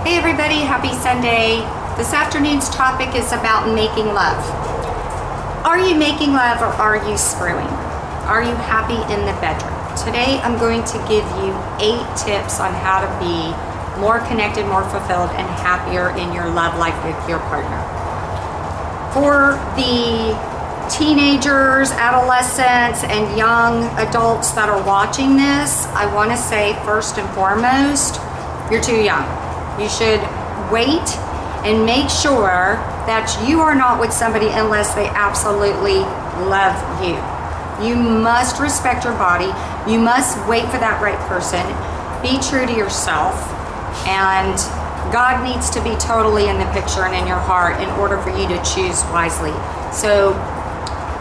Hey everybody, happy Sunday. This afternoon's topic is about making love. Are you making love or are you screwing? Are you happy in the bedroom? Today I'm going to give you eight tips on how to be more connected, more fulfilled, and happier in your love life with your partner. For the teenagers, adolescents, and young adults that are watching this, I want to say first and foremost, you're too young. You should wait and make sure that you are not with somebody unless they absolutely love you. You must respect your body. You must wait for that right person. Be true to yourself. And God needs to be totally in the picture and in your heart in order for you to choose wisely. So,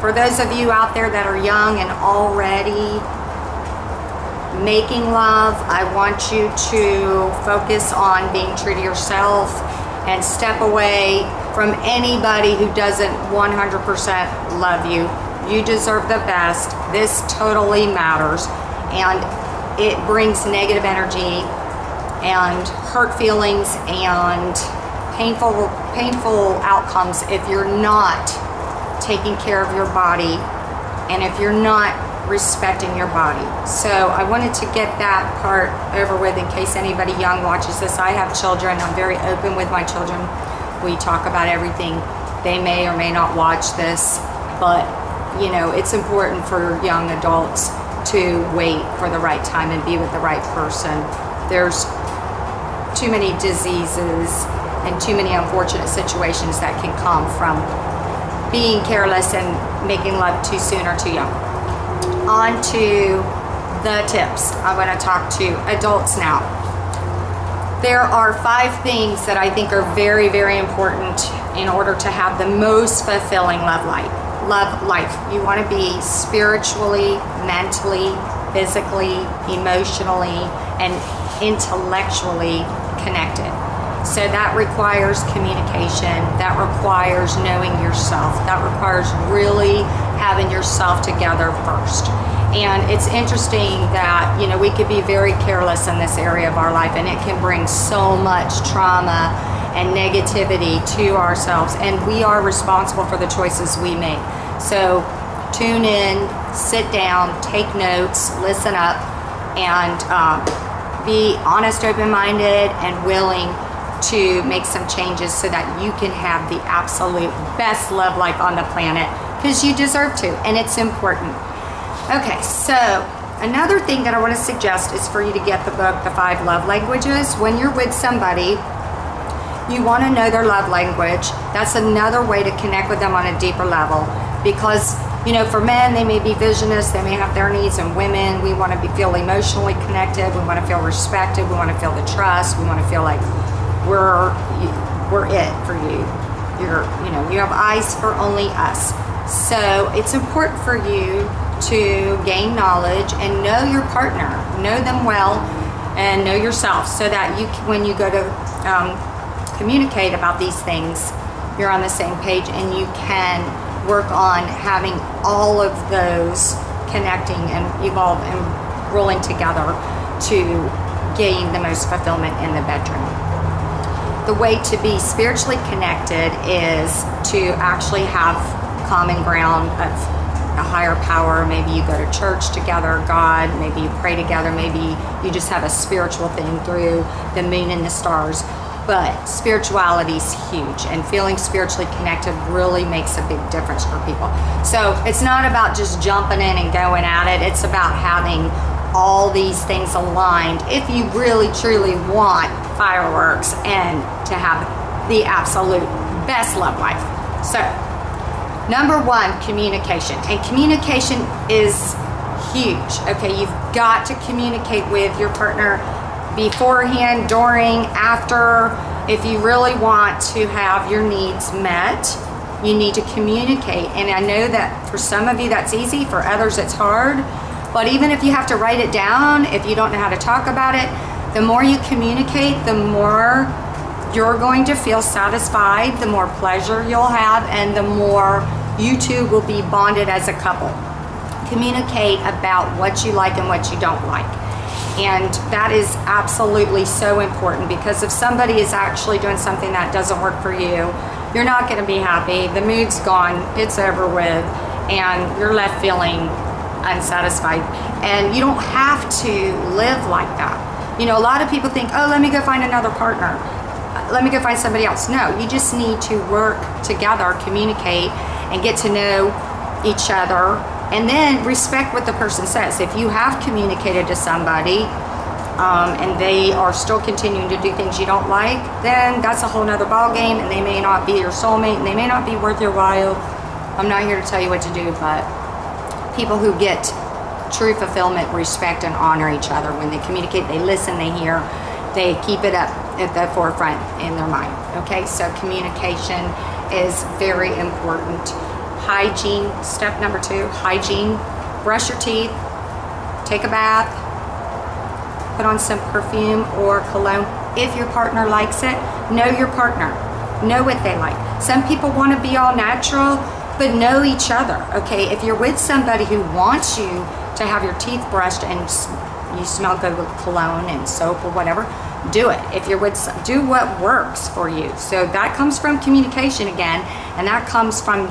for those of you out there that are young and already making love, I want you to focus on being true to yourself and step away from anybody who doesn't 100% love you. You deserve the best. This totally matters. And it brings negative energy and hurt feelings and painful painful outcomes if you're not taking care of your body and if you're not respecting your body. So I wanted to get that part over with in case anybody young watches this. I have children. I'm very open with my children. We talk about everything. They may or may not watch this, but you know, it's important for young adults to wait for the right time and be with the right person. There's too many diseases and too many unfortunate situations that can come from being careless and making love too soon or too young on to the tips. I'm going to talk to adults now. There are five things that I think are very, very important in order to have the most fulfilling love life. Love life. You want to be spiritually, mentally, physically, emotionally, and intellectually connected. So that requires communication, that requires knowing yourself, that requires really having yourself together first. And it's interesting that, you know, we could be very careless in this area of our life and it can bring so much trauma and negativity to ourselves. And we are responsible for the choices we make. So tune in, sit down, take notes, listen up, and um, be honest, open minded, and willing to make some changes so that you can have the absolute best love life on the planet because you deserve to, and it's important. Okay, so another thing that I want to suggest is for you to get the book, The Five Love Languages. When you're with somebody, you want to know their love language. That's another way to connect with them on a deeper level because you know, for men, they may be visionists, they may have their needs, and women, we want to be, feel emotionally connected, we want to feel respected, we want to feel the trust, we want to feel like we're we're it for you. You're, you know, you have eyes for only us. So it's important for you to gain knowledge and know your partner, know them well, and know yourself, so that you, when you go to um, communicate about these things, you're on the same page and you can work on having all of those connecting and evolve and rolling together to gain the most fulfillment in the bedroom. The way to be spiritually connected is to actually have common ground of a higher power. Maybe you go to church together, God, maybe you pray together, maybe you just have a spiritual thing through the moon and the stars. But spirituality is huge, and feeling spiritually connected really makes a big difference for people. So it's not about just jumping in and going at it, it's about having all these things aligned if you really truly want fireworks and to have the absolute best love life. So, Number one, communication. And communication is huge. Okay, you've got to communicate with your partner beforehand, during, after. If you really want to have your needs met, you need to communicate. And I know that for some of you that's easy, for others it's hard. But even if you have to write it down, if you don't know how to talk about it, the more you communicate, the more you're going to feel satisfied, the more pleasure you'll have, and the more you two will be bonded as a couple. Communicate about what you like and what you don't like. And that is absolutely so important because if somebody is actually doing something that doesn't work for you, you're not going to be happy. The mood's gone, it's over with, and you're left feeling unsatisfied. And you don't have to live like that. You know, a lot of people think, oh, let me go find another partner. Let me go find somebody else. No, you just need to work together, communicate, and get to know each other and then respect what the person says. If you have communicated to somebody um, and they are still continuing to do things you don't like, then that's a whole nother ball game and they may not be your soulmate and they may not be worth your while. I'm not here to tell you what to do, but people who get true fulfillment respect and honor each other when they communicate, they listen, they hear, they keep it up at the forefront in their mind. Okay, so communication is very important hygiene, step number two, hygiene. Brush your teeth, take a bath, put on some perfume or cologne. If your partner likes it, know your partner. Know what they like. Some people want to be all natural, but know each other. Okay, if you're with somebody who wants you to have your teeth brushed and you smell good with cologne and soap or whatever, do it. If you're with, do what works for you. So that comes from communication again, and that comes from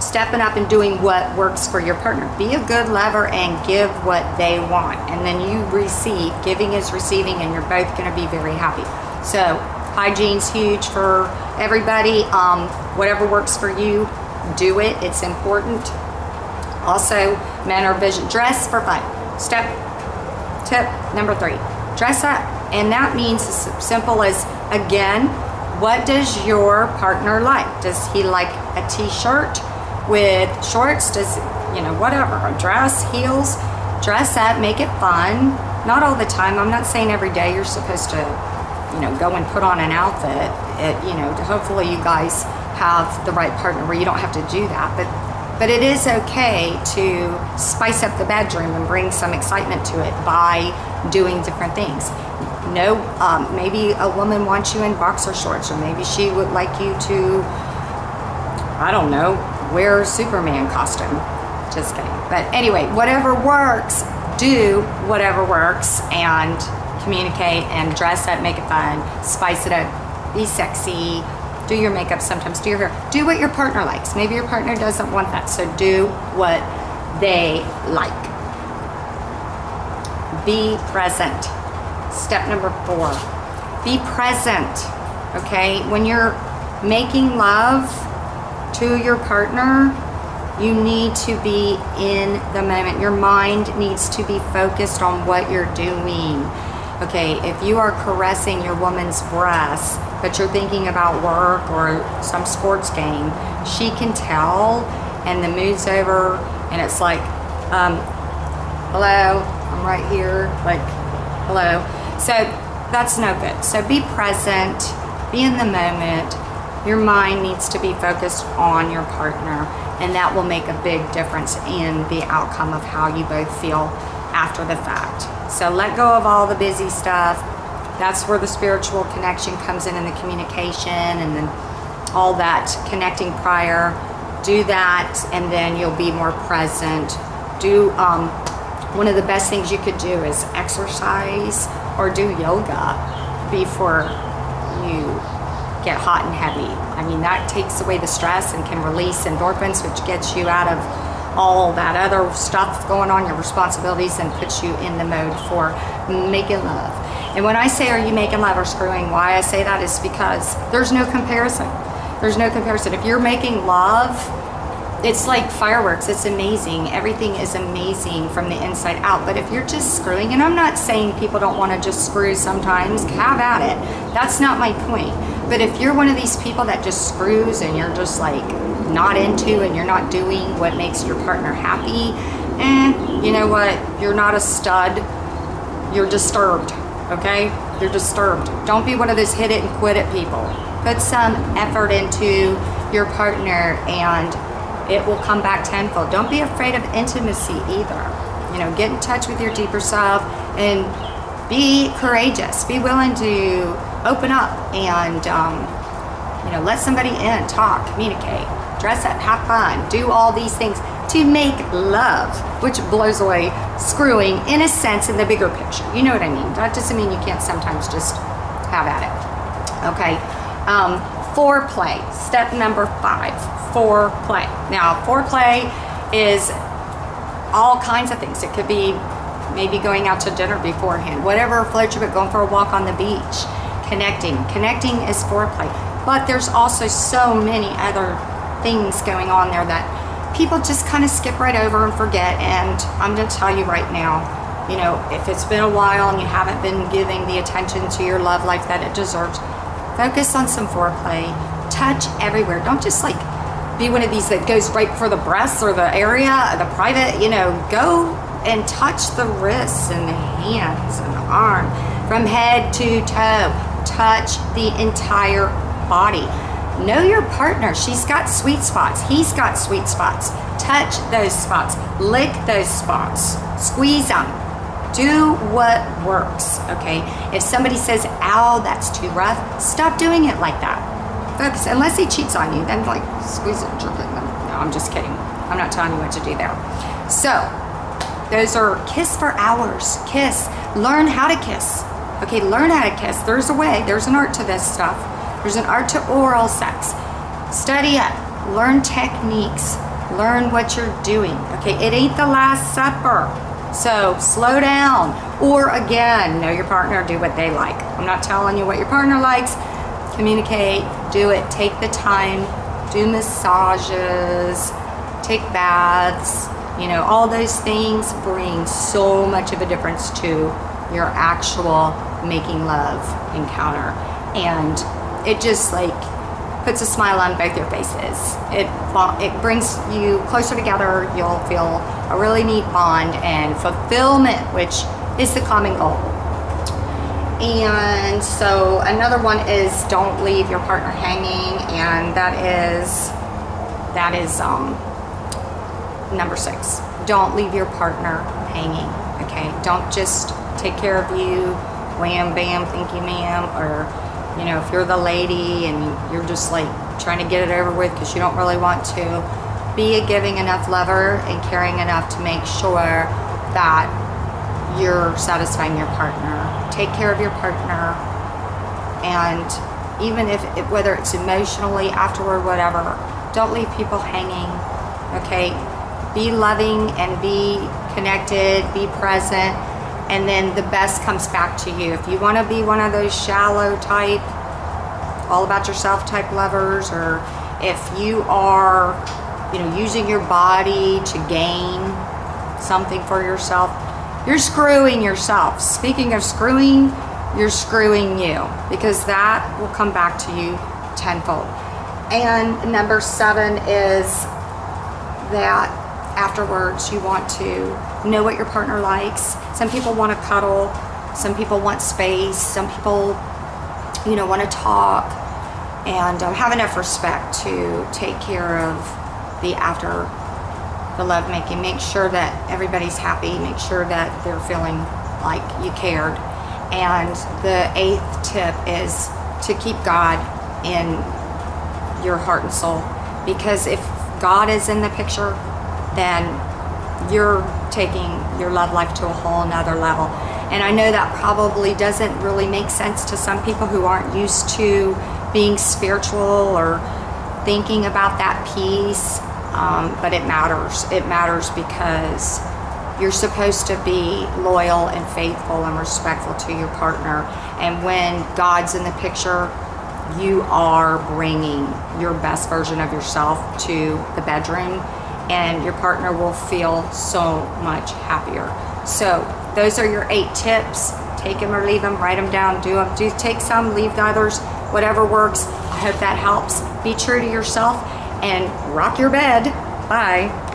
stepping up and doing what works for your partner. Be a good lover and give what they want. And then you receive. Giving is receiving, and you're both going to be very happy. So, hygiene's huge for everybody. Um, whatever works for you, do it. It's important. Also, men are vision. Dress for fun. Step tip number three dress up. And that means as simple as, again, what does your partner like? Does he like a t shirt? with shorts, does, you know, whatever, a dress, heels, dress up, make it fun. Not all the time. I'm not saying every day you're supposed to, you know, go and put on an outfit. It, you know, hopefully you guys have the right partner where you don't have to do that. But but it is okay to spice up the bedroom and bring some excitement to it by doing different things. No, um, maybe a woman wants you in boxer shorts, or maybe she would like you to, I don't know, wear Superman costume. Just kidding. But anyway, whatever works, do whatever works and communicate and dress up, make it fun, spice it up, be sexy, do your makeup sometimes, do your hair. Do what your partner likes. Maybe your partner doesn't want that, so do what they like. Be present. Step number four be present. Okay? When you're making love, to your partner, you need to be in the moment. Your mind needs to be focused on what you're doing. Okay, if you are caressing your woman's breasts, but you're thinking about work or some sports game, she can tell, and the mood's over, and it's like, um, hello, I'm right here, like, hello. So that's no good. So be present, be in the moment, your mind needs to be focused on your partner, and that will make a big difference in the outcome of how you both feel after the fact. So let go of all the busy stuff. That's where the spiritual connection comes in and the communication and then all that connecting prior. Do that, and then you'll be more present. Do um, one of the best things you could do is exercise or do yoga before you get hot and heavy. I mean, that takes away the stress and can release endorphins, which gets you out of all that other stuff going on, your responsibilities, and puts you in the mode for making love. And when I say, Are you making love or screwing? Why I say that is because there's no comparison. There's no comparison. If you're making love, it's like fireworks. It's amazing. Everything is amazing from the inside out. But if you're just screwing, and I'm not saying people don't want to just screw sometimes, have at it. That's not my point. But if you're one of these people that just screws and you're just like not into and you're not doing what makes your partner happy, eh, you know what? You're not a stud. You're disturbed. Okay? You're disturbed. Don't be one of those hit it and quit it people. Put some effort into your partner and it will come back tenfold. Don't be afraid of intimacy either. You know, get in touch with your deeper self and be courageous. Be willing to open up and um, you know let somebody in talk communicate dress up have fun do all these things to make love, which blows away screwing in a sense in the bigger picture. You know what I mean? That doesn't mean you can't sometimes just have at it. Okay. Um, foreplay, step number five, foreplay. Now, foreplay is all kinds of things. It could be maybe going out to dinner beforehand, whatever floats your boat, going for a walk on the beach, connecting. Connecting is foreplay. But there's also so many other things going on there that people just kind of skip right over and forget. And I'm going to tell you right now, you know, if it's been a while and you haven't been giving the attention to your love life that it deserves, focus on some foreplay. Touch everywhere. Don't just like be one of these that goes right for the breasts or the area, or the private, you know, go and touch the wrists and the hands and the arm from head to toe. Touch the entire body. Know your partner. She's got sweet spots. He's got sweet spots. Touch those spots. Lick those spots. Squeeze them. Do what works, okay? If somebody says, ow, that's too rough, stop doing it like that. Focus. Unless he cheats on you, then like squeeze it, jerk it. No, I'm just kidding. I'm not telling you what to do there. So, those are kiss for hours. Kiss. Learn how to kiss. Okay, learn how to kiss. There's a way. There's an art to this stuff. There's an art to oral sex. Study it. Learn techniques. Learn what you're doing. Okay, it ain't the last supper. So slow down. Or again, know your partner, do what they like. I'm not telling you what your partner likes. Communicate, do it. Take the time, do massages, take baths. You know, all those things bring so much of a difference to your actual making love encounter. And it just like puts a smile on both your faces. It it brings you closer together. You'll feel a really neat bond and fulfillment, which is the common goal. And so another one is don't leave your partner hanging, and that is that is um, number six. Don't leave your partner hanging. Okay, don't just take care of you, wham bam, thank you ma'am, or you know, if you're the lady and you're just like trying to get it over with because you don't really want to, be a giving enough lover and caring enough to make sure that you're satisfying your partner. Take care of your partner, and even if whether it's emotionally afterward, whatever, don't leave people hanging. Okay, be loving and be connected, be present, and then the best comes back to you. If you want to be one of those shallow type, all about yourself type lovers, or if you are, you know, using your body to gain something for yourself, you're screwing yourself. Speaking of screwing, you're screwing you because that will come back to you tenfold. And number seven is that afterwards you want to know what your partner likes. Some people want to cuddle, some people want space, some people, you know, want to talk, and um, have enough respect to take care of the after the lovemaking. Make sure that everybody's happy. Make sure that they're feeling like you cared. And the eighth tip is to keep God in your heart and soul, because if God is in the picture, then you're taking your love life to a whole nother level. And I know that probably doesn't really make sense to some people who aren't used to being spiritual or thinking about that peace, um, but it matters. It matters because you're supposed to be loyal and faithful and respectful to your partner. And when God's in the picture, you are bringing your best version of yourself to the bedroom and your partner will feel so much happier. So, those are your eight tips. Take them or leave them, write them down, do them. Do take some, leave the others, whatever works. I hope that helps. Be true to yourself and rock your bed. Bye.